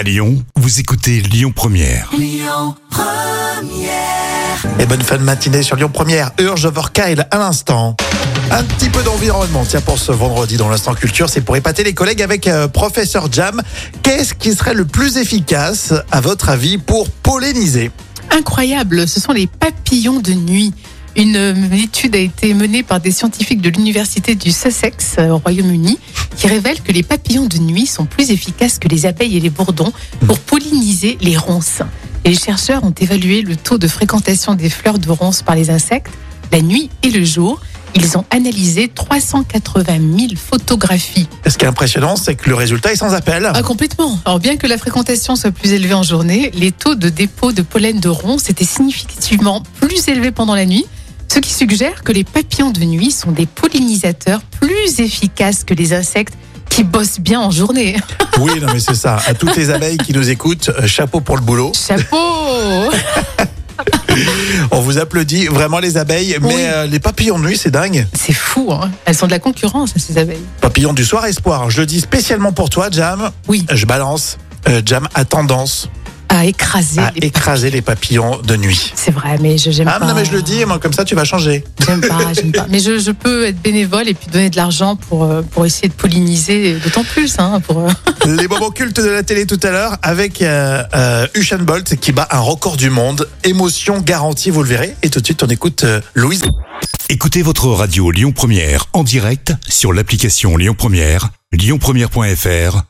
À Lyon, vous écoutez Lyon Première. Et bonne fin de matinée sur Lyon Première. Urge over Kyle à l'instant. Un petit peu d'environnement, tiens, pour ce vendredi dans l'instant culture, c'est pour épater les collègues avec euh, Professeur Jam. Qu'est-ce qui serait le plus efficace, à votre avis, pour polliniser? Incroyable, ce sont les papillons de nuit. Une étude a été menée par des scientifiques de l'université du Sussex euh, au Royaume-Uni qui révèle que les papillons de nuit sont plus efficaces que les abeilles et les bourdons pour polliniser les ronces. Et les chercheurs ont évalué le taux de fréquentation des fleurs de ronces par les insectes la nuit et le jour. Ils ont analysé 380 000 photographies. Ce qui est impressionnant, c'est que le résultat est sans appel. Ah, complètement. Alors, bien que la fréquentation soit plus élevée en journée, les taux de dépôt de pollen de ronces étaient significativement plus élevés pendant la nuit, ce qui suggère que les papillons de nuit sont des pollinisateurs plus efficaces que les insectes qui bossent bien en journée. Oui, non, mais c'est ça. À toutes les abeilles qui nous écoutent, euh, chapeau pour le boulot. Chapeau On vous applaudit vraiment les abeilles, mais Oui. euh, les papillons de nuit, c'est dingue. C'est fou, hein Elles sont de la concurrence, ces abeilles. Papillons du soir espoir. Je le dis spécialement pour toi, Jam. Oui, Je balance. Euh, Jam a tendance à écraser à les écraser les papillons de nuit. C'est vrai, mais je j'aime Ah, pas. non, mais je le dis, moi, comme ça, tu vas changer. J'aime pas, j'aime pas. Mais je, je peux être bénévole et puis donner de l'argent pour, euh, pour essayer de polliniser, d'autant plus, hein, pour... euh, Les moments cultes de la télé tout à l'heure avec euh, euh, Usain Bolt qui bat un record du monde. Émotion garantie, vous le verrez. Et tout de suite, on écoute euh, Louise. Écoutez votre radio Lyon Première en direct sur l'application Lyon Première, lyonpremière.fr